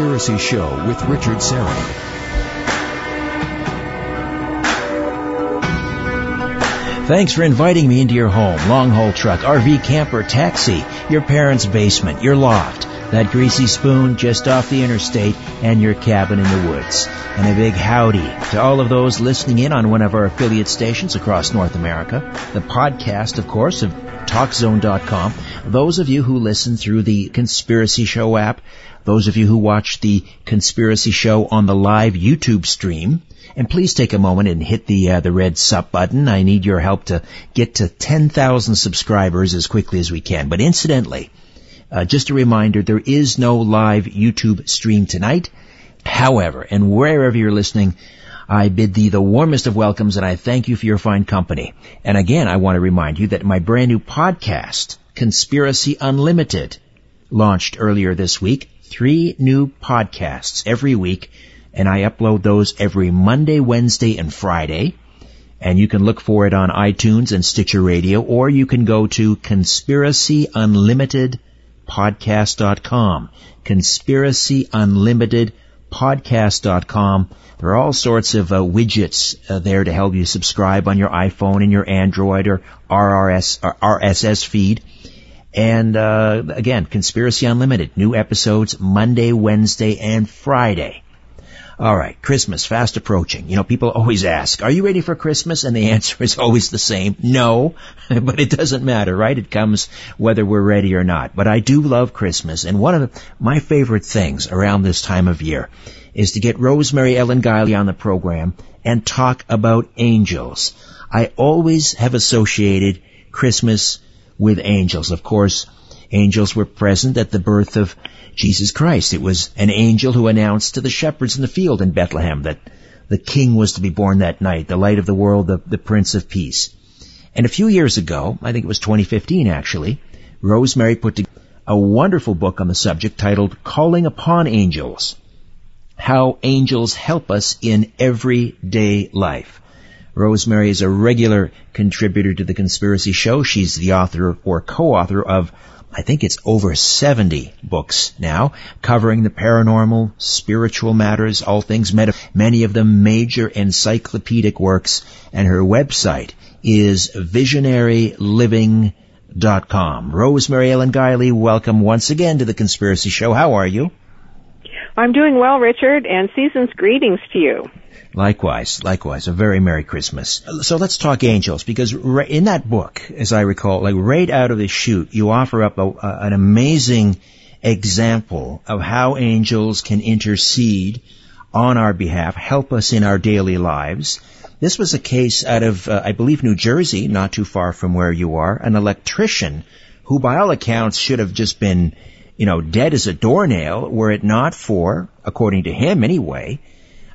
Conspiracy Show with Richard Syrett. Thanks for inviting me into your home, long haul truck, RV camper, taxi, your parents' basement, your loft, that greasy spoon just off the interstate, and your cabin in the woods. And a big howdy to all of those listening in on one of our affiliate stations across North America. The podcast, of course, of TalkZone.com. Those of you who listen through the Conspiracy Show app, those of you who watch the Conspiracy Show on the live YouTube stream, and please take a moment and hit the uh, the red sub button. I need your help to get to 10,000 subscribers as quickly as we can. But incidentally, uh, just a reminder, there is no live YouTube stream tonight. However, and wherever you're listening, I bid thee the warmest of welcomes and I thank you for your fine company. And again, I want to remind you that my brand new podcast, Conspiracy Unlimited, launched earlier this week. Three new podcasts every week and I upload those every Monday, Wednesday, and Friday. And you can look for it on iTunes and Stitcher Radio, or you can go to conspiracyunlimitedpodcast.com. Conspiracyunlimitedpodcast.com. There are all sorts of uh, widgets uh, there to help you subscribe on your iPhone and your Android or RRS or RSS feed. And uh, again, Conspiracy Unlimited, new episodes Monday, Wednesday, and Friday. All right, Christmas fast approaching. You know, people always ask, are you ready for Christmas? And the answer is always the same, no. but it doesn't matter, right? It comes whether we're ready or not. But I do love Christmas, and one of my favorite things around this time of year is to get Rosemary Ellen Guiley on the program and talk about angels. I always have associated Christmas with angels. Of course, angels were present at the birth of Jesus Christ. It was an angel who announced to the shepherds in the field in Bethlehem that the king was to be born that night, the light of the world, the, the prince of peace. And a few years ago, I think it was 2015 actually, Rosemary put together a wonderful book on the subject titled Calling Upon Angels. How Angels Help Us in Everyday Life. Rosemary is a regular contributor to the Conspiracy Show. She's the author or co-author of I think it's over 70 books now, covering the paranormal, spiritual matters, all things meta, many of them major encyclopedic works, and her website is visionaryliving.com. Rosemary Ellen Guiley, welcome once again to the Conspiracy Show. How are you? I'm doing well, Richard, and season's greetings to you. Likewise, likewise. A very Merry Christmas. So let's talk angels, because in that book, as I recall, like right out of the chute, you offer up a, a, an amazing example of how angels can intercede on our behalf, help us in our daily lives. This was a case out of, uh, I believe, New Jersey, not too far from where you are, an electrician who by all accounts should have just been, you know, dead as a doornail were it not for, according to him anyway,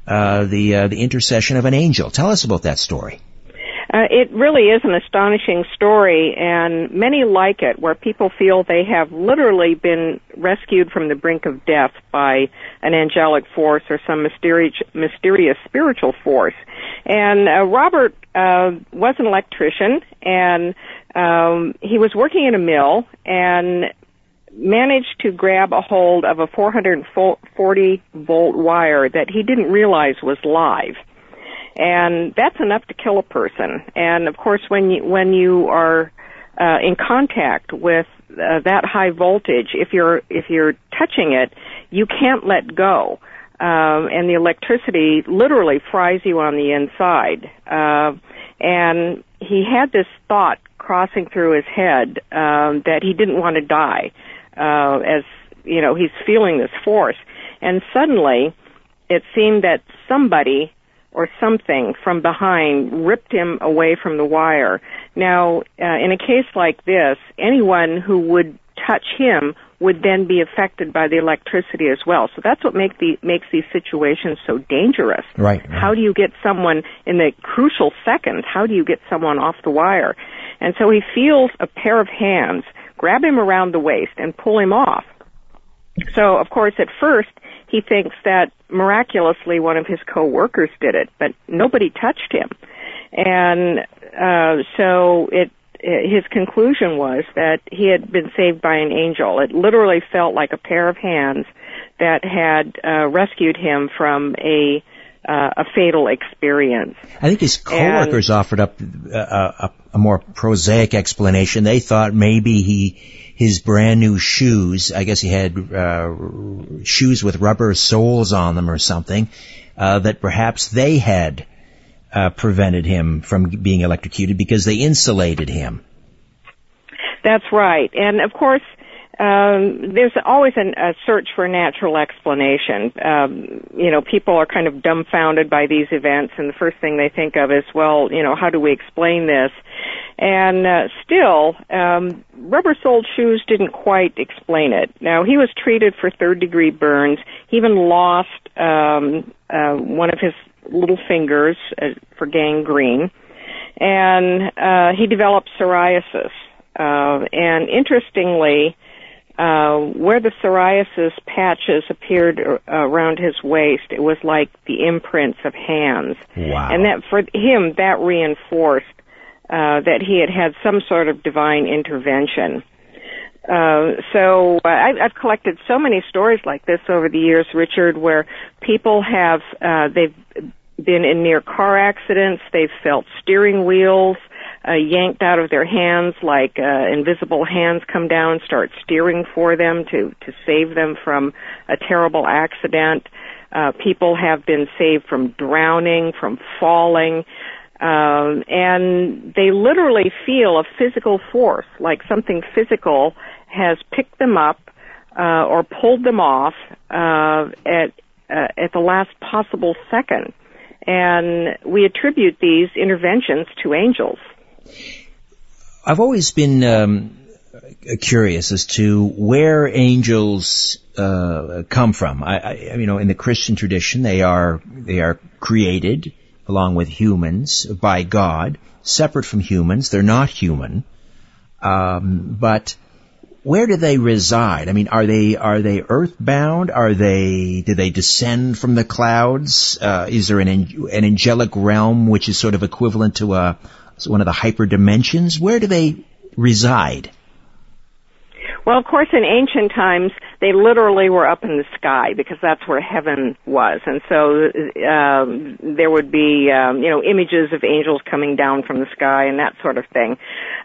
uh, the uh, the intercession of an angel. Tell us about that story. Uh, it really is an astonishing story, and many like it, where people feel they have literally been rescued from the brink of death by an angelic force or some mysterious, mysterious spiritual force. And uh, Robert uh, was an electrician, and um, he was working in a mill, and managed to grab a hold of a 440 volt wire that he didn't realize was live. And that's enough to kill a person. And of course, when you, when you are uh, in contact with uh, that high voltage, if you're, if you're touching it, you can't let go. Um, and the electricity literally fries you on the inside. Uh, and he had this thought crossing through his head um, that he didn't want to die uh, as you know he's feeling this force, and suddenly it seemed that somebody or something from behind ripped him away from the wire. Now, uh, in a case like this, anyone who would touch him would then be affected by the electricity as well. So that's what make the, makes these situations so dangerous. Right, right. How do you get someone in the crucial seconds? How do you get someone off the wire? And so he feels a pair of hands grab him around the waist and pull him off. So, of course, at first, he thinks that miraculously one of his co-workers did it, but nobody touched him. And, uh, so it, his conclusion was that he had been saved by an angel. It literally felt like a pair of hands that had uh, rescued him from a uh, a fatal experience. I think his coworkers and, offered up a, a, a, more prosaic explanation. They thought maybe he his brand new shoes. I guess he had uh, shoes with rubber soles on them or something. Uh, that perhaps they had uh, prevented him from being electrocuted because they insulated him. That's right, and of course um, there's always an, a search for a natural explanation. Um, you know, people are kind of dumbfounded by these events, and the first thing they think of is, well, you know, how do we explain this? And uh, still, um, rubber-soled shoes didn't quite explain it. Now, he was treated for third-degree burns. He even lost um, uh, one of his little fingers uh, for gangrene, and uh, he developed psoriasis. Uh, and interestingly, uh, where the psoriasis patches appeared uh, around his waist, it was like the imprints of hands. Wow. And that for him, that reinforced uh, that he had had some sort of divine intervention. Uh, so uh, I, I've collected so many stories like this over the years, Richard, where people have uh, they've been in near car accidents, they've felt steering wheels uh, yanked out of their hands like uh, invisible hands come down and start steering for them to to save them from a terrible accident. Uh, people have been saved from drowning, from falling, um, and they literally feel a physical force, like something physical has picked them up uh, or pulled them off uh, at uh, at the last possible second. And we attribute these interventions to angels. I've always been um, curious as to where angels uh, come from. I, I, you know, in the Christian tradition, they are they are created along with humans by God, separate from humans. They're not human, um, but where do they reside? I mean, are they are they earthbound? Are they do they descend from the clouds? Uh, is there an an angelic realm which is sort of equivalent to a one of the hyper dimensions? Where do they reside? Well, of course, in ancient times, they literally were up in the sky because that's where heaven was, and so um, there would be, um, you know, images of angels coming down from the sky and that sort of thing.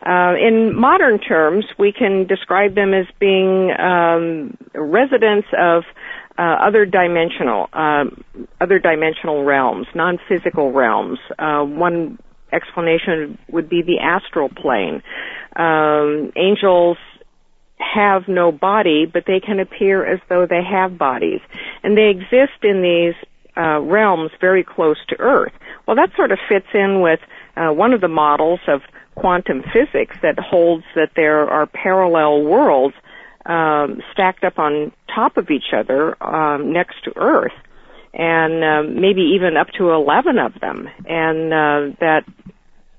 Uh, in modern terms, we can describe them as being um, residents of uh, other dimensional, uh, other dimensional realms, non-physical realms. Uh, one explanation would be the astral plane. Um, angels have no body, but they can appear as though they have bodies. And they exist in these uh, realms very close to Earth. Well, that sort of fits in with uh, one of the models of quantum physics that holds that there are parallel worlds um, stacked up on top of each other um, next to Earth, and uh, maybe even up to 11 of them, and uh, that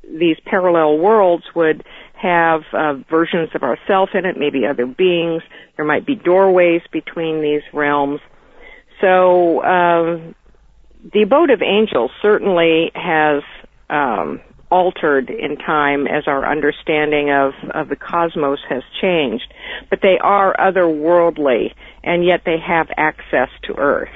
these parallel worlds would have uh, versions of ourself in it, maybe other beings. There might be doorways between these realms. So uh, the abode of angels certainly has um, altered in time as our understanding of, of the cosmos has changed. But they are otherworldly, and yet they have access to Earth.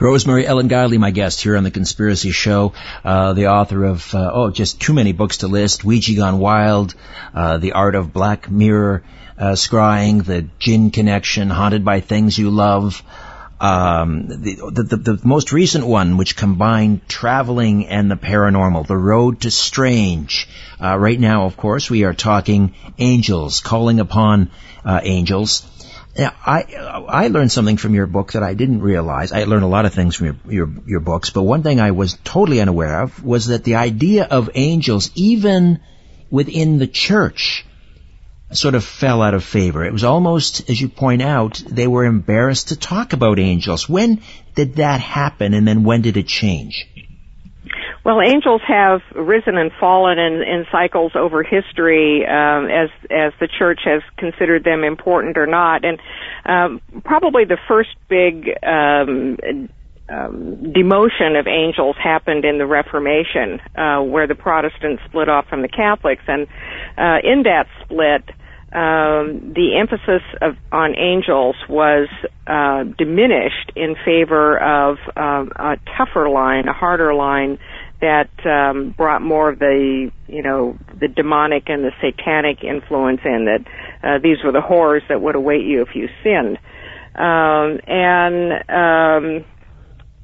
Rosemary Ellen Guiley, my guest here on the Conspiracy Show, uh, the author of uh, oh, just too many books to list: Ouija Gone Wild, uh, The Art of Black Mirror uh, Scrying, The Djinn Connection, Haunted by Things You Love. Um, the, the, the, most recent one, which combined traveling and the paranormal, The Road to Strange. Uh, right now, of course, we are talking angels, calling upon uh, angels. I I learned something from your book that I didn't realize. I learned a lot of things from your, your your books, but one thing I was totally unaware of was that the idea of angels, even within the church, sort of fell out of favor. It was almost, as you point out, they were embarrassed to talk about angels. When did that happen, and then when did it change? Well, angels have risen and fallen in, in cycles over history um, as as the church has considered them important or not. And um, probably the first big um, um, demotion of angels happened in the Reformation, uh, where the Protestants split off from the Catholics, and uh, in that split, um, the emphasis of, on angels was uh, diminished in favor of uh, a tougher line, a harder line that um, brought more of the, you know, the demonic and the satanic influence in. That uh, these were the horrors that would await you if you sinned, um, and um,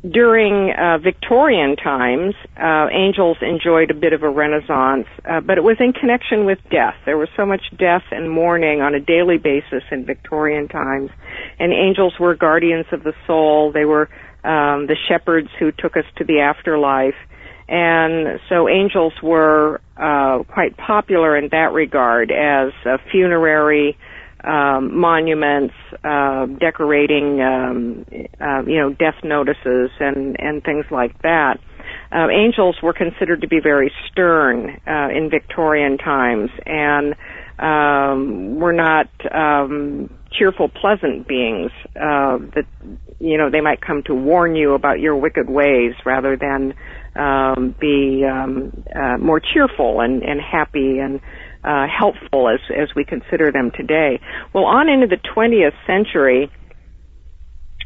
during uh, Victorian times, uh, angels enjoyed a bit of a renaissance, uh, but it was in connection with death. There was so much death and mourning on a daily basis in Victorian times, and angels were guardians of the soul. They were um, the shepherds who took us to the afterlife, and so angels were uh, quite popular in that regard as a funerary um, monuments, uh, decorating, um, uh, you know, death notices and and things like that. Uh, angels were considered to be very stern uh, in Victorian times, and um, were not um, cheerful, pleasant beings. Uh, that you know they might come to warn you about your wicked ways rather than um, be um, uh, more cheerful and, and happy and uh, helpful as as we consider them today. Well, on into the 20th century.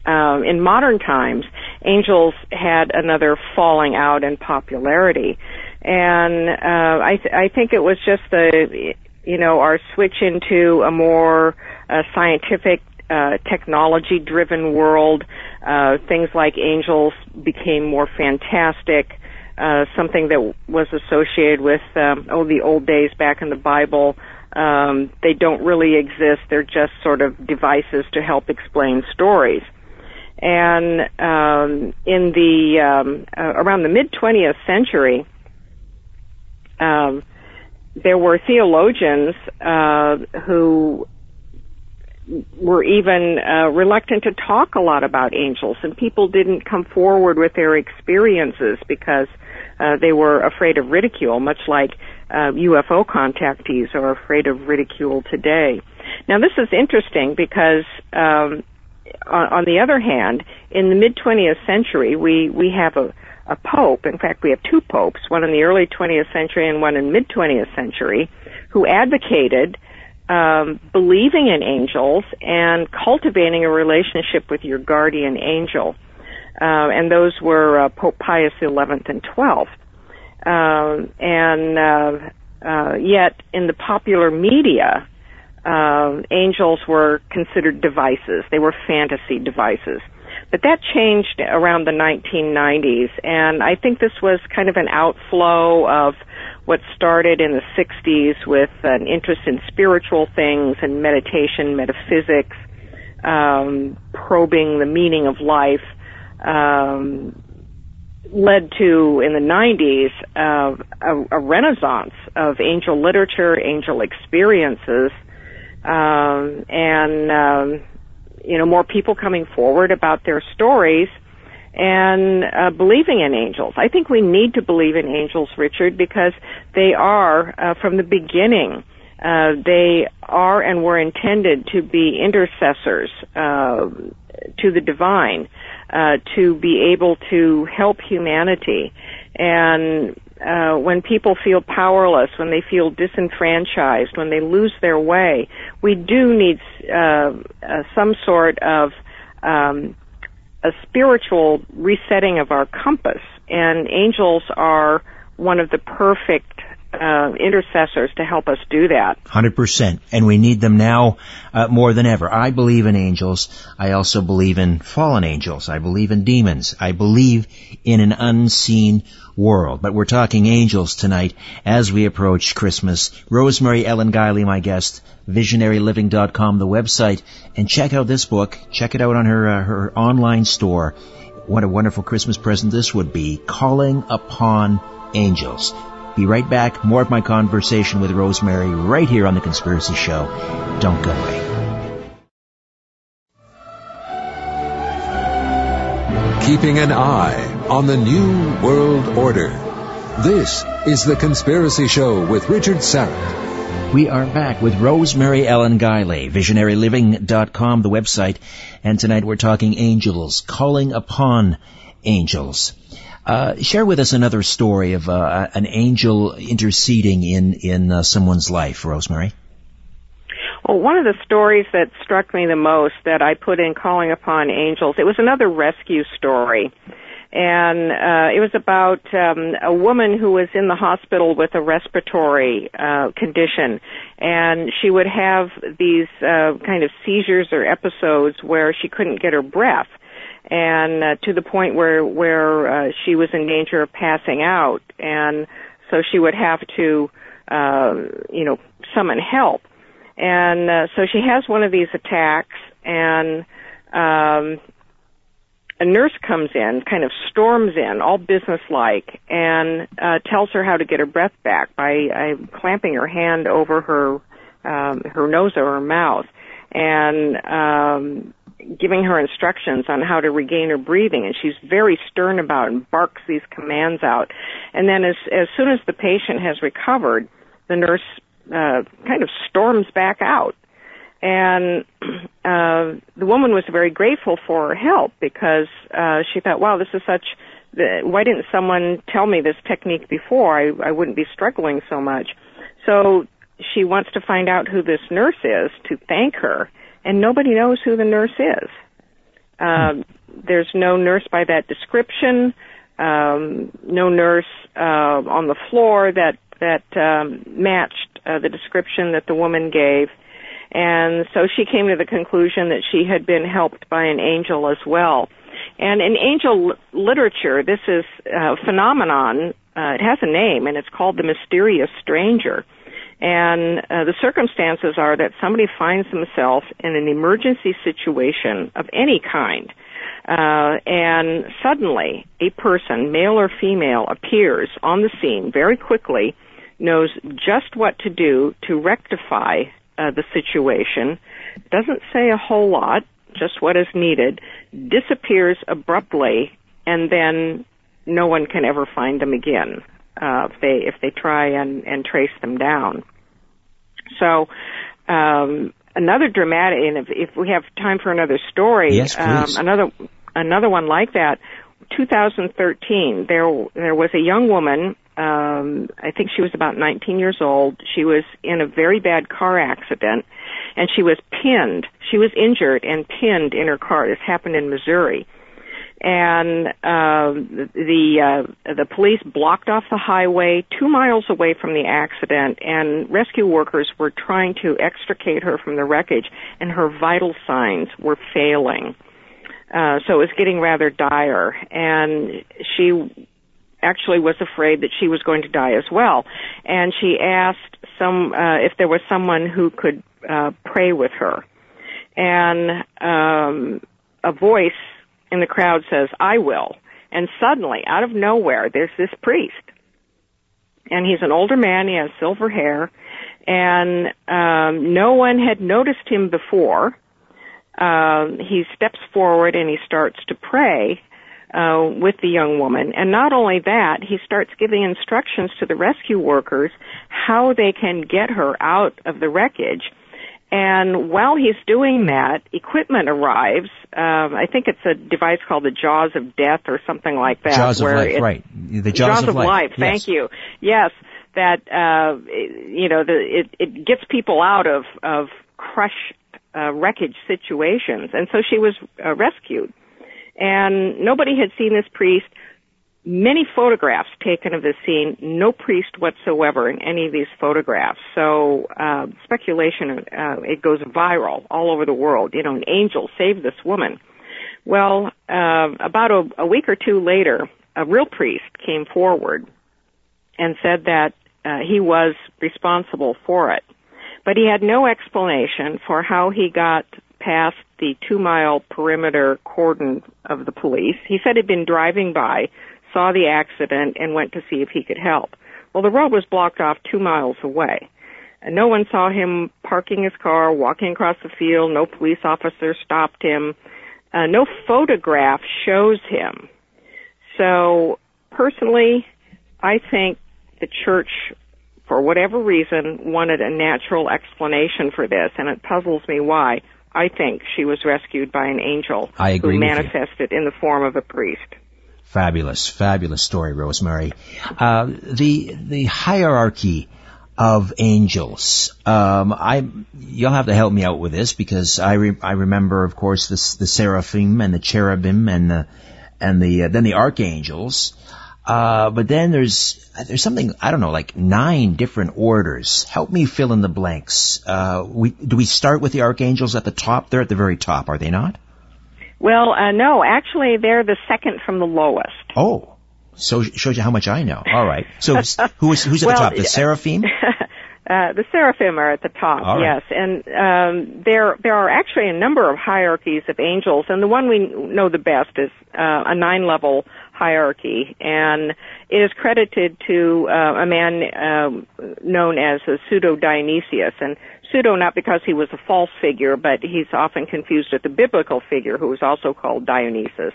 Um, in modern times, angels had another falling out in popularity, and uh, I, th- I think it was just the, you know, our switch into a more uh, scientific, uh, technology-driven world. Uh, things like angels became more fantastic uh, something that was associated with um, oh the old days back in the Bible. Um, they don't really exist. They're just sort of devices to help explain stories. And um, in the um, uh, around the mid 20th century, um, there were theologians uh, who were even uh, reluctant to talk a lot about angels, and people didn't come forward with their experiences because uh, they were afraid of ridicule, much like uh, UFO contactees are afraid of ridicule today. Now, this is interesting because, um, on, on the other hand, in the mid 20th century, we we have a a pope. In fact, we have two popes, one in the early 20th century and one in mid 20th century, who advocated um, believing in angels and cultivating a relationship with your guardian angel uh, and those were uh, Pope Pius XI and XII. Uh, and uh, uh, yet, in the popular media, uh, angels were considered devices. They were fantasy devices. But that changed around the 1990s, and I think this was kind of an outflow of what started in the 60s with an interest in spiritual things and meditation, metaphysics, um, probing the meaning of life, um, led to in the 90s uh, a, a, renaissance of angel literature, angel experiences, um, and um, you know more people coming forward about their stories and uh, believing in angels. I think we need to believe in angels, Richard, because they are uh, from the beginning. Uh, they are and were intended to be intercessors uh, to the divine uh, to be able to help humanity. And uh, when people feel powerless, when they feel disenfranchised, when they lose their way, we do need uh, uh, some sort of um, a spiritual resetting of our compass. And angels are one of the perfect uh, intercessors to help us do that. 100%. And we need them now uh, more than ever. I believe in angels. I also believe in fallen angels. I believe in demons. I believe in an unseen world. But we're talking angels tonight as we approach Christmas. Rosemary Ellen Guiley, my guest, visionaryliving.com, the website, and check out this book. Check it out on her, uh, her online store. What a wonderful Christmas present this would be. Calling Upon Angels. Be right back. More of my conversation with Rosemary right here on The Conspiracy Show. Don't go away. Keeping an eye on the New World Order. This is The Conspiracy Show with Richard Syrett. We are back with Rosemary Ellen Guiley, visionaryliving.com, the website. And tonight we're talking angels, calling upon angels. Uh, share with us another story of uh, an angel interceding in in uh, someone's life, Rosemary. Well, one of the stories that struck me the most that I put in Calling Upon Angels, it was another rescue story. And uh, it was about um, a woman who was in the hospital with a respiratory uh, condition, and she would have these uh, kind of seizures or episodes where she couldn't get her breath, and uh, to the point where where uh, she was in danger of passing out, and so she would have to, uh, you know, summon help. And uh, so she has one of these attacks, and um, a nurse comes in, kind of storms in, all businesslike, and uh, tells her how to get her breath back by uh, clamping her hand over her um, her nose or her mouth, and um, giving her instructions on how to regain her breathing. And she's very stern about and barks these commands out. And then, as as soon as the patient has recovered, the nurse uh, kind of storms back out. And uh, the woman was very grateful for her help because uh, she thought, "Wow, this is such. Why didn't someone tell me this technique before? I, I wouldn't be struggling so much." So she wants to find out who this nurse is to thank her, and nobody knows who the nurse is. Um, there's no nurse by that description. Um, no nurse uh, on the floor that that um, matched uh, the description that the woman gave. And so she came to the conclusion that she had been helped by an angel as well. And in angel literature, this is a phenomenon. Uh, it has a name, and it's called the mysterious stranger. And uh, the circumstances are that somebody finds themselves in an emergency situation of any kind, uh, and suddenly a person, male or female, appears on the scene very quickly knows just what to do to rectify uh, the situation, doesn't say a whole lot, just what is needed, disappears abruptly, and then no one can ever find them again uh, if they if they try and, and trace them down. So um, another dramatic, and if, if we have time for another story, yes, um, another another one like that. 2013, there there was a young woman um, I think she was about 19 years old. She was in a very bad car accident, and she was pinned. She was injured and pinned in her car. This happened in Missouri, and uh, the uh, the police blocked off the highway two miles away from the accident, and rescue workers were trying to extricate her from the wreckage, and her vital signs were failing. Uh, so it was getting rather dire, and she actually was afraid that she was going to die as well. And she asked some uh, if there was someone who could uh, pray with her. And um, a voice in the crowd says, "I will." And suddenly, out of nowhere, there's this priest, and he's an older man. He has silver hair, and um, no one had noticed him before. Uh, he steps forward and he starts to pray uh, with the young woman. And not only that, he starts giving instructions to the rescue workers how they can get her out of the wreckage. And while he's doing that, equipment arrives. Um, I think it's a device called the Jaws of Death or something like that. Jaws where of Life, it, right. The Jaws, Jaws of, Life. Life. Thank you. Yes, that uh, you know, the, it it gets people out of of crush uh, wreckage situations, and so she was uh, rescued and nobody had seen this priest. Many photographs taken of the scene, no priest whatsoever in any of these photographs. So uh, speculation, uh, it goes viral all over the world. You know, an angel saved this woman. Well, uh, about a, a week or two later, a real priest came forward and said that uh, he was responsible for it. But he had no explanation for how he got past the two mile perimeter cordon of the police. He said he'd been driving by, saw the accident, and went to see if he could help. Well, the road was blocked off two miles away. And no one saw him parking his car, walking across the field. No police officer stopped him. Uh, no photograph shows him. So, personally, I think the church, for whatever reason, wanted a natural explanation for this, and it puzzles me why. I think she was rescued by an angel I agree who manifested in the form of a priest. Fabulous, fabulous story, Rosemary. Uh, the the hierarchy of angels. Um, I you'll have to help me out with this because I re, I remember, of course, the the seraphim and the cherubim and the and the uh, then the archangels. Uh, but then there's there's something I don't know, like nine different orders. Help me fill in the blanks. Uh, we do we start with the archangels at the top? They're at the very top, are they not? Well, uh, no, actually, they're the second from the lowest. Oh, so shows you how much I know. All right. So who's who's at well, the top? The seraphim. Uh, the seraphim are at the top, right. yes, and um, there there are actually a number of hierarchies of angels, and the one we know the best is uh, a nine level hierarchy, and it is credited to uh, a man um, known as a pseudo Dionysius, and pseudo not because he was a false figure, but he's often confused with the biblical figure who was also called Dionysus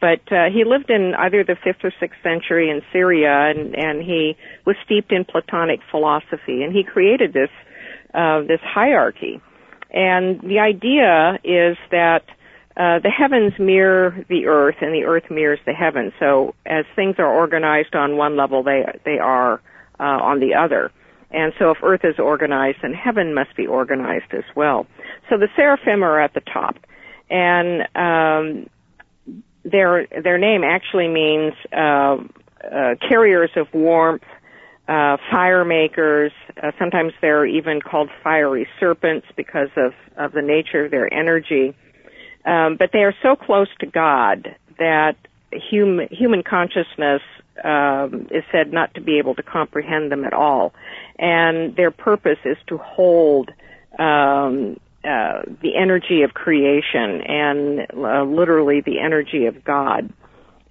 but uh, he lived in either the fifth or sixth century in Syria, and and he was steeped in Platonic philosophy, and he created this uh, this hierarchy. And the idea is that uh, the heavens mirror the earth, and the earth mirrors the heavens. So as things are organized on one level, they they are uh, on the other. And so if earth is organized, then heaven must be organized as well. So the seraphim are at the top. And um, their their name actually means uh, uh, carriers of warmth, uh, fire makers. Uh, sometimes they're even called fiery serpents because of of the nature of their energy. Um, but they are so close to God that human human consciousness um, is said not to be able to comprehend them at all, and their purpose is to hold um, uh, the energy of creation and uh, literally the energy of God.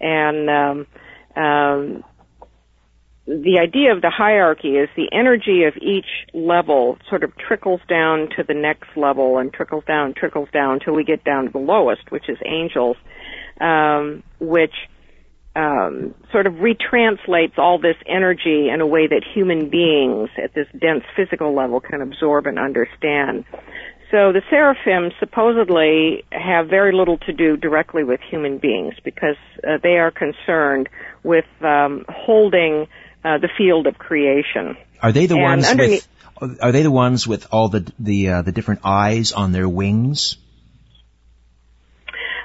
And um, um, the idea of the hierarchy is the energy of each level sort of trickles down to the next level and trickles down, trickles down until we get down to the lowest, which is angels, um, which um, sort of retranslates all this energy in a way that human beings at this dense physical level can absorb and understand. So the seraphim supposedly have very little to do directly with human beings because uh, they are concerned with um, holding uh, the field of creation. Are they the And ones underneath- with? Are they the ones with all the the uh, the different eyes on their wings?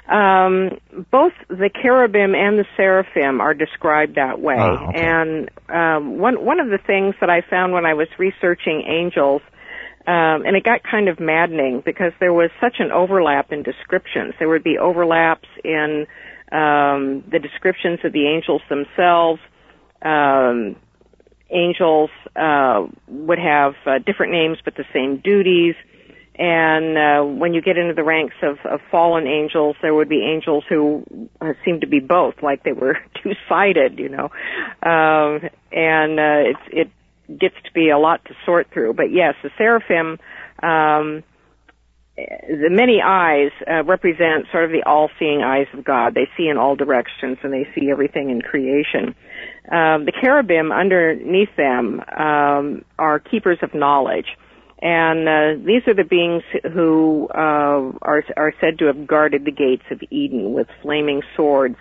Um, both the cherubim and the seraphim are described that way. Ah, okay. And um, one one of the things that I found when I was researching angels, um, and it got kind of maddening because there was such an overlap in descriptions. There would be overlaps in um, the descriptions of the angels themselves. Um, angels uh, would have uh, different names but the same duties. And uh, when you get into the ranks of, of fallen angels, there would be angels who uh, seemed to be both, like they were two-sided, you know. Um, and uh, it, it gets to be a lot to sort through. But yes, the seraphim, um, the many eyes uh, represent sort of the all-seeing eyes of God. They see in all directions and they see everything in creation. Um, the cherubim underneath them um, are keepers of knowledge, and uh, these are the beings who uh, are are said to have guarded the gates of Eden with flaming swords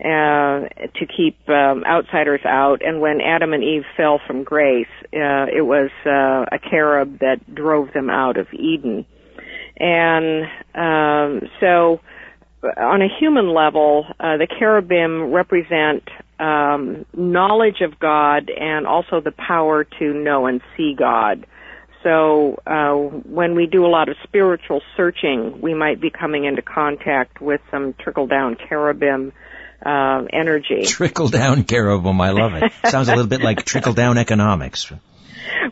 uh, to keep um, outsiders out. And when Adam and Eve fell from grace, uh, it was uh, a cherub that drove them out of Eden. And um, so, on a human level, uh, the cherubim represent um, knowledge of God and also the power to know and see God. So uh, when we do a lot of spiritual searching, we might be coming into contact with some trickle down cherubim uh, energy. Trickle down cherubim, I love it. Sounds a little bit like trickle down economics.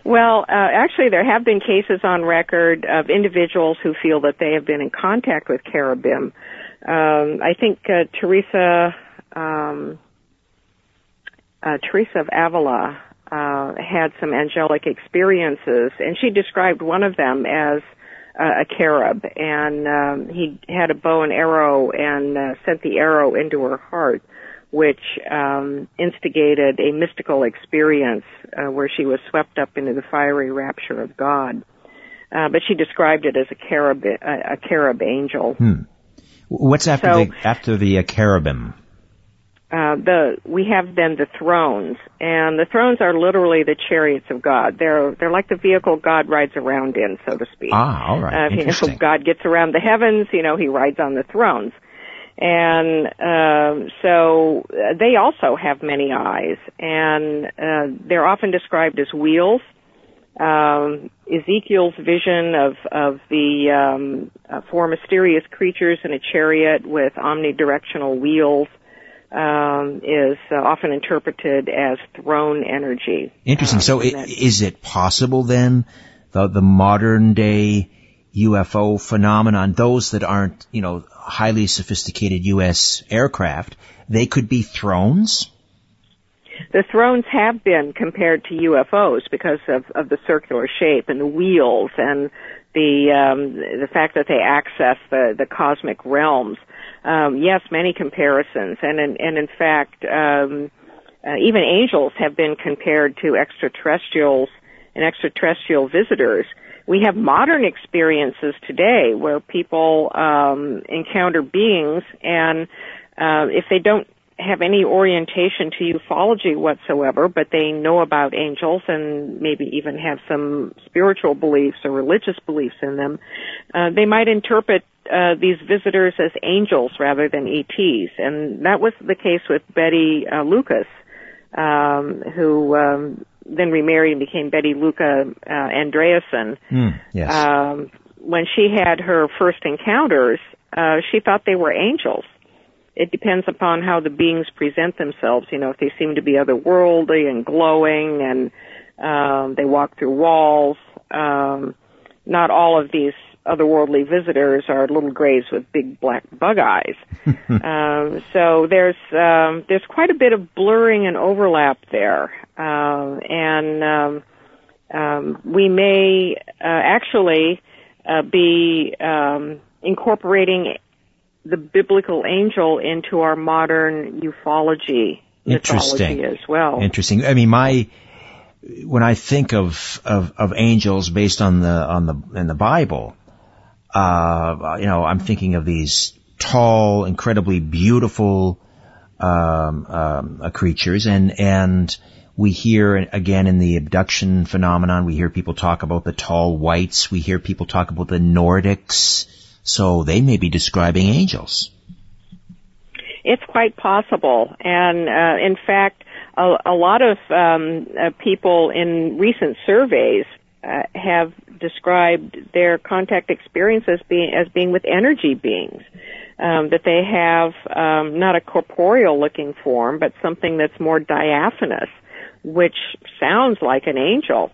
Well, uh, actually, there have been cases on record of individuals who feel that they have been in contact with cherubim. Um, I think uh, Teresa um, uh, Teresa of Avila uh, had some angelic experiences, and she described one of them as uh, a cherub, and um, he had a bow and arrow and uh, sent the arrow into her heart, which um, instigated a mystical experience uh, where she was swept up into the fiery rapture of God. Uh, but she described it as a cherub, a, a cherub angel. Hmm. What's after So- the after the uh, cherubim? Uh, the we have then the thrones, and the thrones are literally the chariots of God. They're they're like the vehicle God rides around in, so to speak. Ah, all right. Uh, you know, God gets around the heavens. You know, He rides on the thrones, and um, so uh, they also have many eyes, and uh, they're often described as wheels. Um, Ezekiel's vision of of the um, uh, four mysterious creatures in a chariot with omnidirectional wheels um, is uh, often interpreted as throne energy. Interesting. Um, so, and i that- is it possible then the the modern day UFO phenomenon, those that aren't you know highly sophisticated U.S. aircraft, they could be thrones? the thrones have been compared to UFOs because of, of the circular shape and the wheels and the um, the fact that they access the, the cosmic realms. Um, yes, many comparisons, and in, and in fact, um, uh, even angels have been compared to extraterrestrials and extraterrestrial visitors. We have modern experiences today where people um, encounter beings, and uh, if they don't have any orientation to ufology whatsoever, but they know about angels and maybe even have some spiritual beliefs or religious beliefs in them, uh, they might interpret uh, these visitors as angels rather than ETs. And that was the case with Betty uh, Lucas, um, who um, then remarried and became Betty Luca uh, Andreasson. Hmm, yes. Um, when she had her first encounters, uh, she thought they were angels it depends upon how the beings present themselves. You know, if they seem to be otherworldly and glowing and um, they walk through walls. Um, not all of these otherworldly visitors are little grays with big black bug eyes. um, so there's um, there's quite a bit of blurring and overlap there, um, and um, um, we may uh, actually uh, be um, incorporating the biblical angel into our modern ufology Interesting. mythology as well. Interesting. I mean, my when I think of of, of angels based on the on the in the Bible, uh, you know, I'm thinking of these tall, incredibly beautiful um, um, uh, creatures, and and we hear again in the abduction phenomenon, we hear people talk about the tall whites. We hear people talk about the Nordics. So they may be describing angels. It's quite possible, and uh, in fact, a, a lot of um, uh, people in recent surveys uh, have described their contact experiences being as being with energy beings. Um, that they have um, not a corporeal looking form, but something that's more diaphanous, which sounds like an angel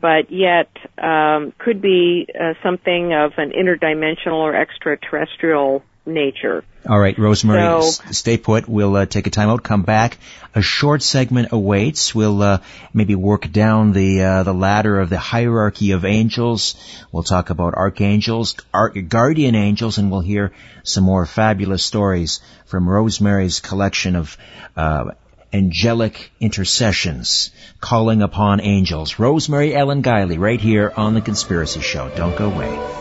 but yet um, could be uh, something of an interdimensional or extraterrestrial nature. All right, Rosemary, So- s- stay put. We'll uh, take a time out, come back. A short segment awaits. We'll uh, maybe work down the uh, the ladder of the hierarchy of angels. We'll talk about archangels, ar- guardian angels, and we'll hear some more fabulous stories from Rosemary's collection of uh, angelic intercessions, calling upon angels. Rosemary Ellen Guiley, right here on the Conspiracy Show. Don't go away.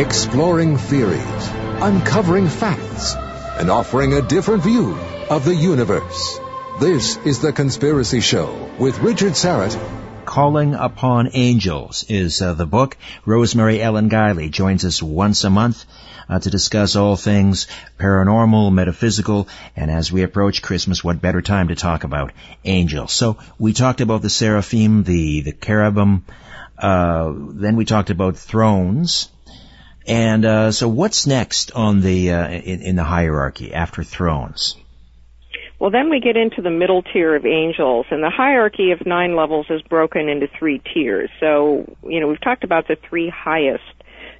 Exploring theories, uncovering facts, and offering a different view of the universe. This is The Conspiracy Show with Richard Syrett Calling Upon Angels is uh, the book. Rosemary Ellen Guiley joins us once a month uh, to discuss all things paranormal, metaphysical, and as we approach Christmas, what better time to talk about angels? So we talked about the seraphim, the the cherubim, uh, then we talked about thrones. And uh, so, what's next on the uh, in, in the hierarchy after thrones? Well, then we get into the middle tier of angels, and the hierarchy of nine levels is broken into three tiers. So, you know, we've talked about the three highest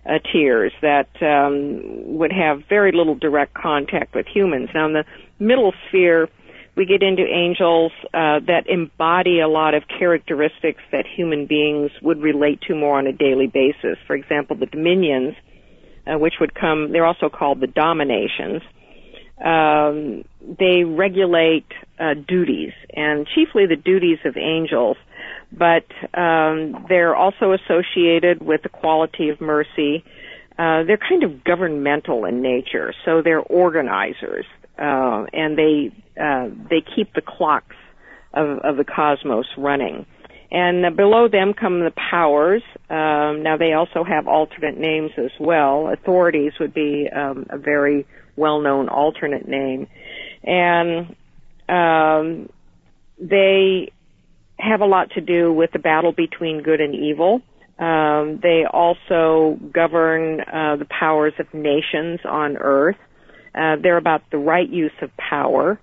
uh, tiers that um, would have very little direct contact with humans. Now, in the middle sphere, we get into angels uh, that embody a lot of characteristics that human beings would relate to more on a daily basis. For example, the dominions, uh, which would come, they're also called the dominations um, they regulate uh, duties, and chiefly the duties of angels. But um, they're also associated with the quality of mercy. Uh, they're kind of governmental in nature, so they're organizers. uh, and they uh, they keep the clocks of, of the cosmos running. And below them come the powers. Um, now they also have alternate names as well. Authorities would be um, a very well-known alternate name, and um, they have a lot to do with the battle between good and evil. Um, they also govern uh, the powers of nations on Earth. Uh, they're about the right use of power,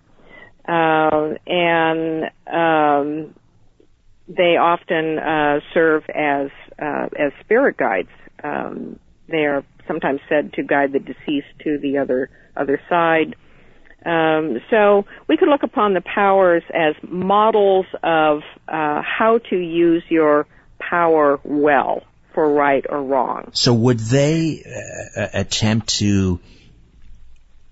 uh, and um, they often uh, serve as uh, as spirit guides. Um, they are sometimes said to guide the deceased to the other other side. Um, so we could look upon the powers as models of uh, how to use your power well for right or wrong. So would they uh, attempt to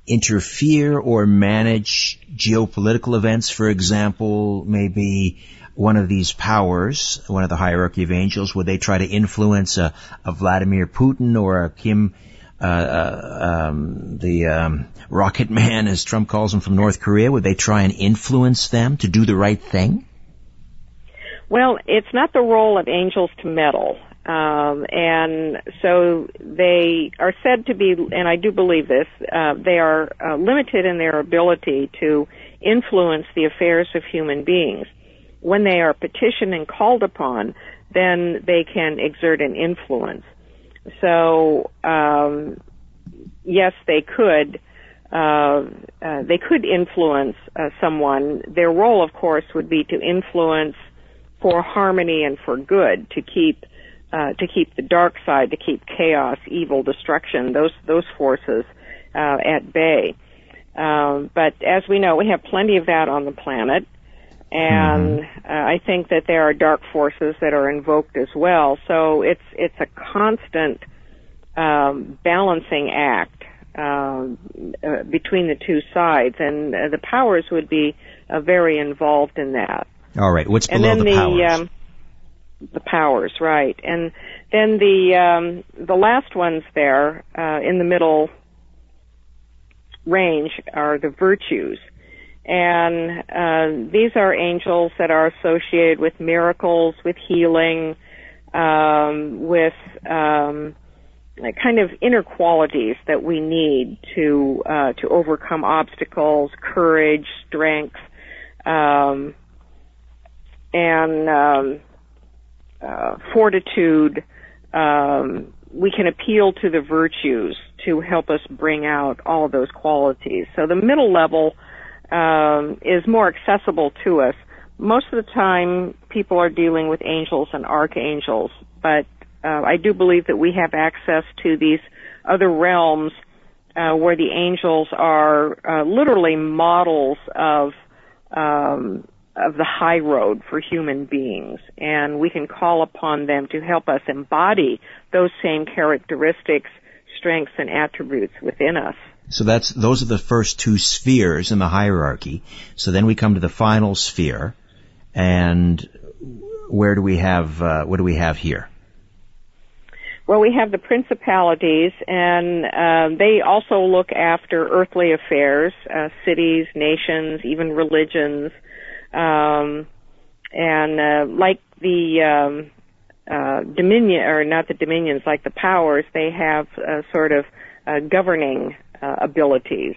interfere or manage geopolitical events, for example, maybe one of these powers, one of the hierarchy of angels, would they try to influence a, a Vladimir Putin or a Kim uh, uh, um, the um, Rocket Man, as Trump calls him, from North Korea? Would they try and influence them to do the right thing? Well, it's not the role of angels to meddle. Um, and so they are said to be, and I do believe this, uh, they are uh, limited in their ability to influence the affairs of human beings. When they are petitioned and called upon, then they can exert an influence. So um, yes, they could. Uh, uh, they could influence uh, someone. Their role, of course, would be to influence for harmony and for good, to keep uh, to keep the dark side, to keep chaos, evil, destruction, those those forces uh, at bay. Um, but as we know, we have plenty of that on the planet, and mm-hmm. uh, I think that there are dark forces that are invoked as well. So it's it's a constant um, balancing act uh, uh, between the two sides, and uh, the powers would be uh, very involved in that. All right, what's below and then the, the powers? Um, the powers, right, and then the um, the last ones there uh, in the middle range are the virtues. And uh, these are angels that are associated with miracles, with healing, um, with um, kind of inner qualities that we need to uh, to overcome obstacles, courage, strength, um, and um, uh, fortitude. Um, we can appeal to the virtues to help us bring out all of those qualities. So the middle level um, is more accessible to us. Most of the time, people are dealing with angels and archangels, but uh, I do believe that we have access to these other realms uh, where the angels are uh, literally models of um, of the high road for human beings, and we can call upon them to help us embody those same characteristics, strengths, and attributes within us. So that's those are the first two spheres in the hierarchy. So then we come to the final sphere, and where do we have uh, what do we have here? Well, we have the principalities, and uh, they also look after earthly affairs, uh, cities, nations, even religions, um, and uh, like the um, uh, dominion, or not the dominions, like the powers, they have sort of uh, governing uh, abilities.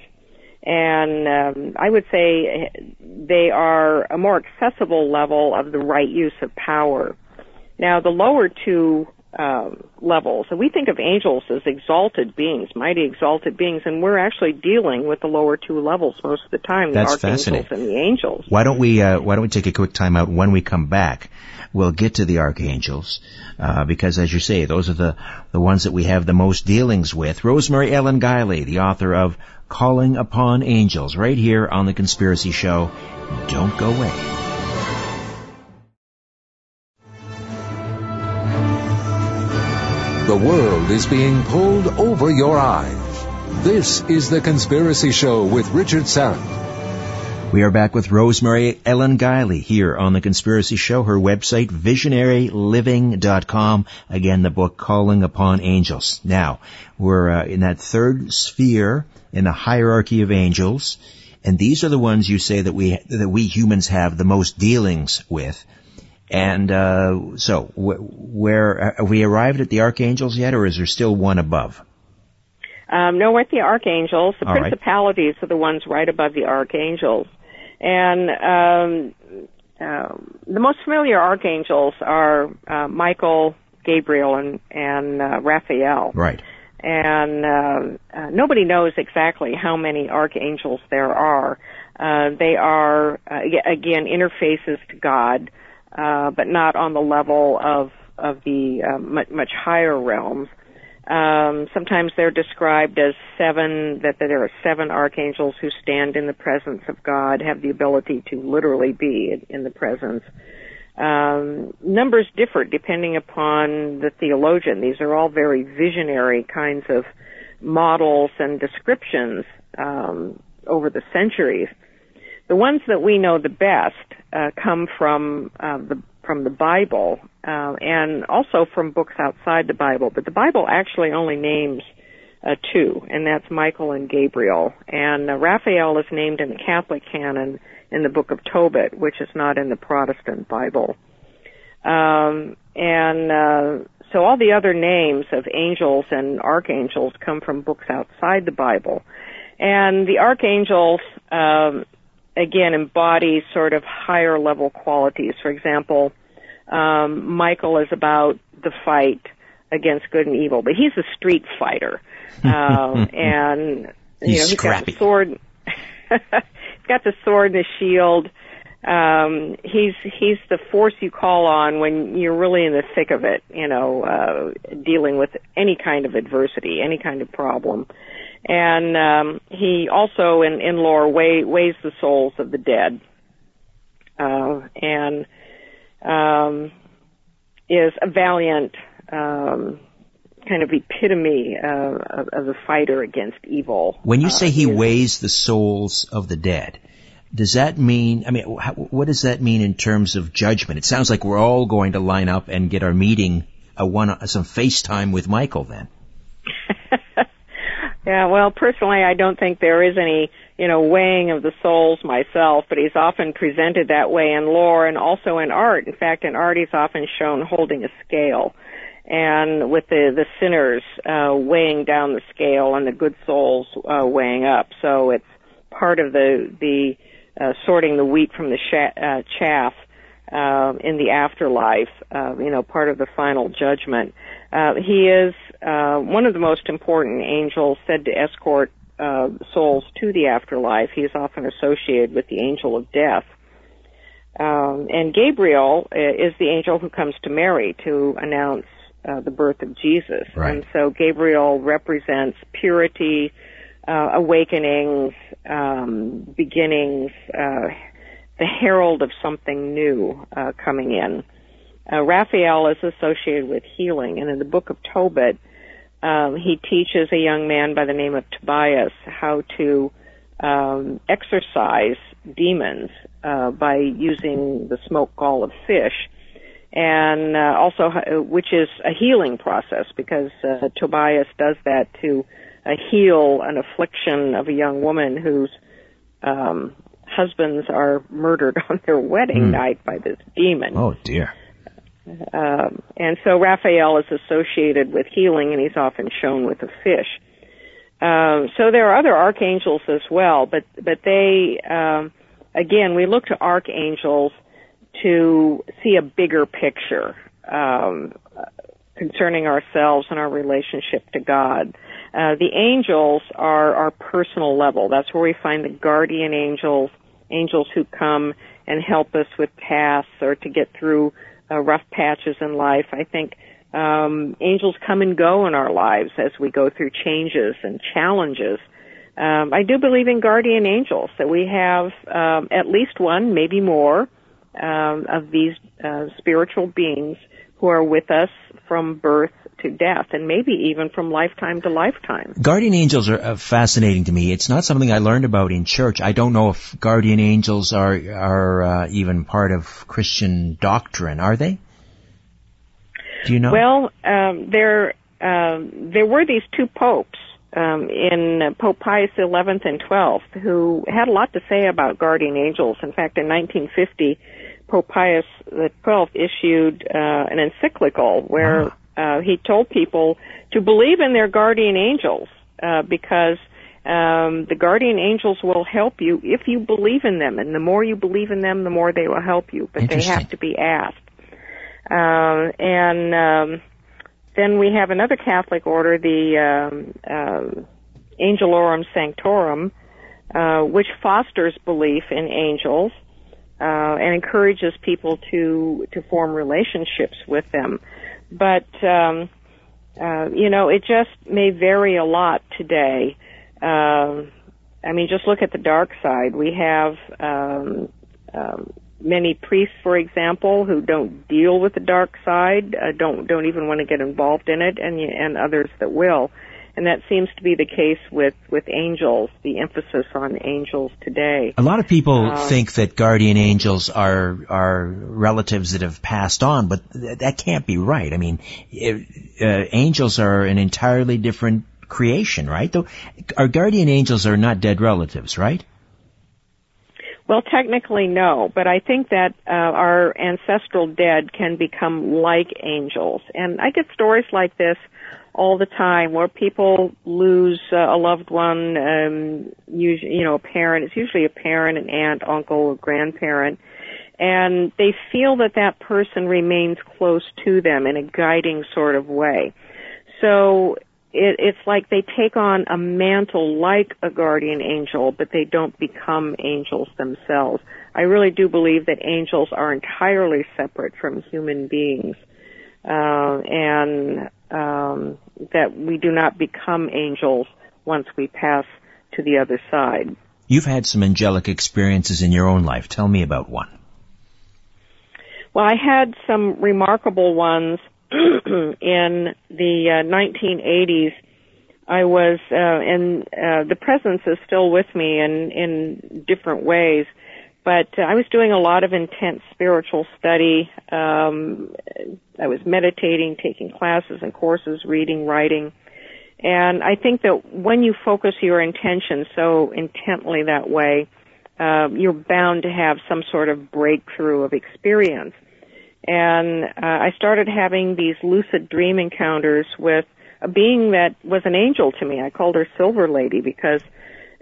And um, I would say they are a more accessible level of the right use of power. Now, the lower two um, levels. And we think of angels as exalted beings, mighty exalted beings, and we're actually dealing with the lower two levels most of the time, That's the archangels and the angels. Why don't we uh, Why don't we take a quick time out? When we come back, we'll get to the archangels uh, because, as you say, those are the the ones that we have the most dealings with. Rosemary Ellen Guiley, the author of Calling Upon Angels, right here on the Conspiracy Show. Don't go away. The world is being pulled over your eyes. This is The Conspiracy Show with Richard Syrett. We are back with Rosemary Ellen Guiley here on The Conspiracy Show. Her website, visionaryliving.com. Again, the book, Calling Upon Angels. Now, we're uh, in that third sphere in the hierarchy of angels, and these are the ones you say that we, that we humans have the most dealings with. And uh, so, wh- where have we arrived at the archangels yet, or is there still one above? Um, no, we're at the archangels. The All right. principalities are the ones right above the archangels. And um, uh, the most familiar archangels are uh, Michael, Gabriel, and, and uh, Raphael. Right. And uh, uh, nobody knows exactly how many archangels there are. Uh, they are, uh, again, interfaces to God, uh, but not on the level of of the uh, much, much higher realms. Um, sometimes they're described as seven, that there are seven archangels who stand in the presence of God, have the ability to literally be in, in the presence. Um, numbers differ depending upon the theologian. These are all very visionary kinds of models and descriptions um, over the centuries. The ones that we know the best uh, come from uh, the from the Bible uh, and also from books outside the Bible. But the Bible actually only names uh, two, and that's Michael and Gabriel. And uh, Raphael is named in the Catholic canon in the Book of Tobit, which is not in the Protestant Bible. Um, and uh, so all the other names of angels and archangels come from books outside the Bible. And the archangels, um, again, embody sort of higher level qualities. For example, um, Michael is about the fight against good and evil, but he's a street fighter. Um, and, you He's know, he's got the sword, he's got the sword and the shield. Um, he's, he's the force you call on when you're really in the thick of it, you know, uh, dealing with any kind of adversity, any kind of problem. And, um, he also in, in lore weigh, weighs the souls of the dead. Uh, and, um, is a valiant, um, kind of epitome uh, of, of the fighter against evil. When you Uh, say he is- weighs the souls of the dead, does that mean, I mean, how, what does that mean in terms of judgment? It sounds like we're all going to line up and get our meeting, a one, some FaceTime with Michael then. Yeah, well, personally, I don't think there is any, you know, weighing of the souls myself, but he's often presented that way in lore and also in art. In fact, in art, he's often shown holding a scale, and with the the sinners uh, weighing down the scale and the good souls uh, weighing up. So it's part of the the uh, sorting the wheat from the sha- uh, chaff uh, in the afterlife. Uh, you know, part of the final judgment. Uh, he is uh, one of the most important angels said to escort uh, souls to the afterlife. He is often associated with the angel of death. Um, and Gabriel uh, is the angel who comes to Mary to announce uh, the birth of Jesus. Right. And so Gabriel represents purity, uh, awakenings, um, beginnings, uh, the herald of something new uh, coming in. Uh, Raphael is associated with healing, and in the book of Tobit, um, he teaches a young man by the name of Tobias how to um, exorcise demons uh, by using the smoke gall of fish, and uh, also uh, which is a healing process because uh, Tobias does that to uh, heal an affliction of a young woman whose um, husbands are murdered on their wedding Hmm. night by this demon. Oh dear. Um, and so Raphael is associated with healing, and he's often shown with a fish. Um, so there are other archangels as well, but but they um, again we look to archangels to see a bigger picture um, concerning ourselves and our relationship to God. Uh, the angels are our personal level. That's where we find the guardian angels, angels who come and help us with tasks or to get through uh, rough patches in life. I think um, angels come and go in our lives as we go through changes and challenges. Um, I do believe in guardian angels that we have um, at least one, maybe more, um, of these uh, spiritual beings who are with us from birth to death and maybe even from lifetime to lifetime. Guardian angels are uh, fascinating to me. It's not something I learned about in church. I don't know if guardian angels are are uh, even part of Christian doctrine. Are they? Do you know? Well, um, there um, there were these two popes um, in Pope Pius XI and XII who had a lot to say about guardian angels. In fact, in 1950, Pope Pius XII issued uh, an encyclical where uh, he told people to believe in their guardian angels uh, because um, the guardian angels will help you if you believe in them, and the more you believe in them, the more they will help you. But they have to be asked. Uh, and um, then we have another Catholic order, the um, uh, Angelorum Sanctorum, uh, which fosters belief in angels uh, and encourages people to to form relationships with them. But um, uh, you know, it just may vary a lot today. Uh, I mean, just look at the dark side. We have um, um, many priests, for example, who don't deal with the dark side, uh, don't don't even want to get involved in it, and and others that will. And that seems to be the case with with angels. The emphasis on angels today. A lot of people um, think that guardian angels are are relatives that have passed on, but th- that can't be right. I mean, it, uh, angels are an entirely different creation, right? Though our guardian angels are not dead relatives, right? Well, technically no, but I think that uh, our ancestral dead can become like angels. And I get stories like this all the time where people lose uh, a loved one, um, usually, you know, a parent. It's usually a parent, an aunt, uncle, a grandparent. And they feel that that person remains close to them in a guiding sort of way. So it, it's like they take on a mantle like a guardian angel, but they don't become angels themselves. I really do believe that angels are entirely separate from human beings, uh, and um, that we do not become angels once we pass to the other side. You've had some angelic experiences in your own life. Tell me about one. Well, I had some remarkable ones in the uh, 1980s, I was, uh, and uh, the presence is still with me in in different ways. But uh, I was doing a lot of intense spiritual study. Um, I was meditating, taking classes and courses, reading, writing. And I think that when you focus your intention so intently that way, uh, you're bound to have some sort of breakthrough of experience and uh, I started having these lucid dream encounters with a being that was an angel to me. I called her Silver Lady because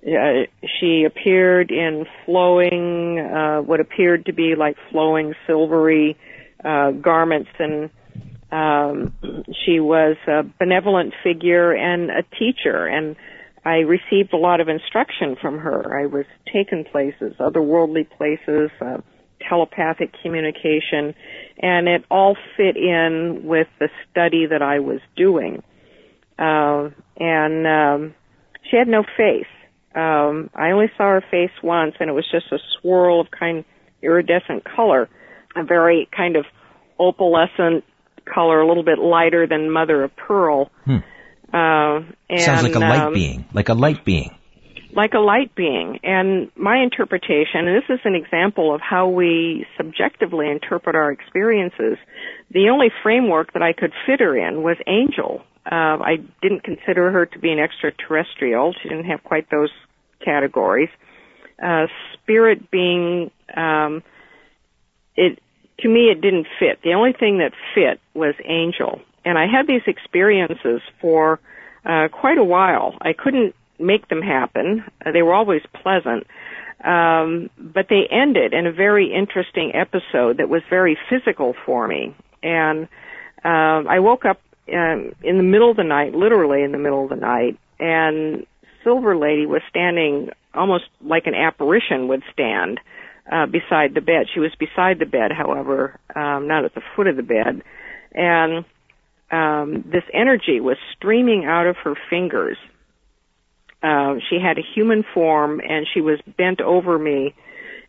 uh, she appeared in flowing, uh, what appeared to be like flowing silvery uh, garments, and um, she was a benevolent figure and a teacher. And I received a lot of instruction from her. I was taken places, otherworldly places. Uh, telepathic communication, and it all fit in with the study that I was doing. Uh, and um, she had no face. Um, I only saw her face once, and it was just a swirl of kind of iridescent color, a very kind of opalescent color, a little bit lighter than mother of pearl. Hmm. Uh, and, Sounds like a light um, being, like a light being like a light being. And my interpretation, and this is an example of how we subjectively interpret our experiences, the only framework that I could fit her in was angel. Uh, I didn't consider her to be an extraterrestrial. She didn't have quite those categories. Uh, spirit being, um, it, to me it didn't fit. The only thing that fit was angel. And I had these experiences for uh, quite a while. I couldn't make them happen. Uh, they were always pleasant. Um, but they ended in a very interesting episode that was very physical for me. And um, I woke up um, in the middle of the night, literally in the middle of the night, and Silver Lady was standing almost like an apparition would stand uh, beside the bed. She was beside the bed, however, um, not at the foot of the bed. And um, this energy was streaming out of her fingers uh, she had a human form and she was bent over me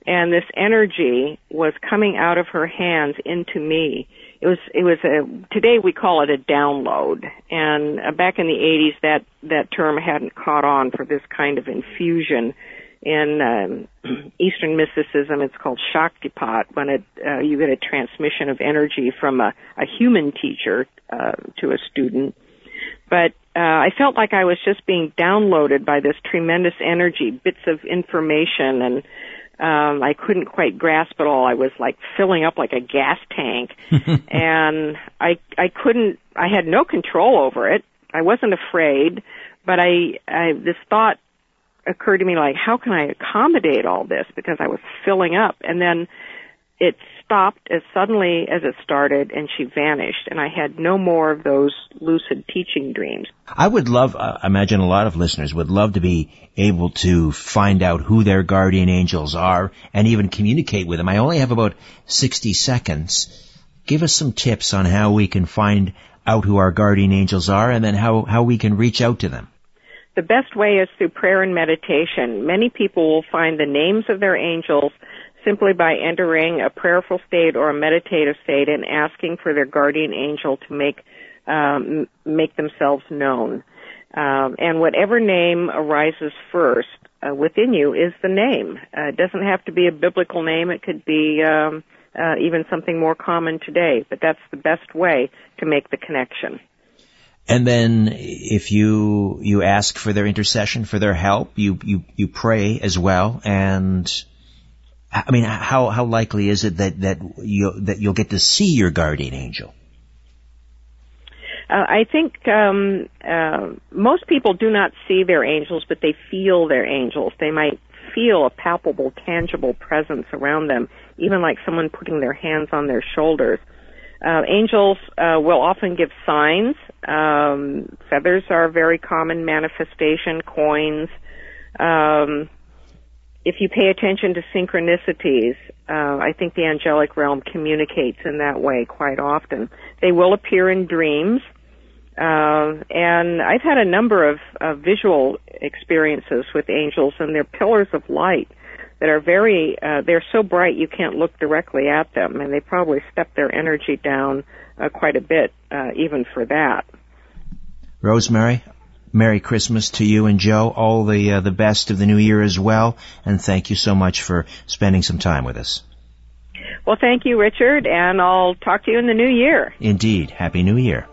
and this energy was coming out of her hands into me it was it was a today we call it a download. And uh, back in the 80s that that term hadn't caught on for this kind of infusion in um, Eastern mysticism. It's called Shaktipat when it uh, you get a transmission of energy from a, a human teacher uh, to a student. But uh, I felt like I was just being downloaded by this tremendous energy bits of information and um, I couldn't quite grasp it all. I was like filling up like a gas tank, and I I couldn't. I had no control over it. I wasn't afraid, but I, I this thought occurred to me like, how can I accommodate all this? Because I was filling up, and then it stopped as suddenly as it started and she vanished and I had no more of those lucid teaching dreams. I would love, uh, I imagine a lot of listeners would love to be able to find out who their guardian angels are and even communicate with them. I only have about 60 seconds. Give us some tips on how we can find out who our guardian angels are and then how, how we can reach out to them. The best way is through prayer and meditation. Many people will find the names of their angels simply by entering a prayerful state or a meditative state and asking for their guardian angel to make um, make themselves known. Um, and whatever name arises first uh, within you is the name. Uh, it doesn't have to be a biblical name. It could be um, uh, even something more common today. But that's the best way to make the connection. And then if you you ask for their intercession, for their help, you you you pray as well and I mean, how how likely is it that that you that you'll get to see your guardian angel? Uh, I think um, uh, most people do not see their angels, but they feel their angels. They might feel a palpable, tangible presence around them, even like someone putting their hands on their shoulders. Uh, angels uh, will often give signs. Um, feathers are a very common manifestation. Coins. Um, if you pay attention to synchronicities, uh, I think the angelic realm communicates in that way quite often. They will appear in dreams, uh, and I've had a number of uh, visual experiences with angels, and they're pillars of light that are very, uh, they're so bright you can't look directly at them, and they probably step their energy down uh, quite a bit, uh, even for that. Rosemary, Merry Christmas to you and Joe. All the uh, the best of the new year as well, and thank you so much for spending some time with us. Well, thank you, Richard, and I'll talk to you in the new year. Indeed. Happy New Year.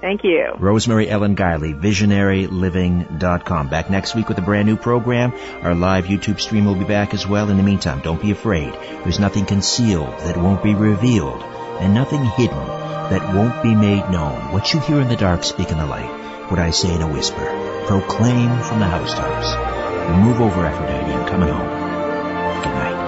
Thank you. Rosemary Ellen Guiley, visionaryliving.com. Back next week with a brand new program. Our live YouTube stream will be back as well. In the meantime, don't be afraid. There's nothing concealed that won't be revealed, and nothing hidden that won't be made known. What you hear in the dark, speak in the light what I say in a whisper. Proclaim from the housetops. Move over, Aphrodite. I'm coming home. Good night.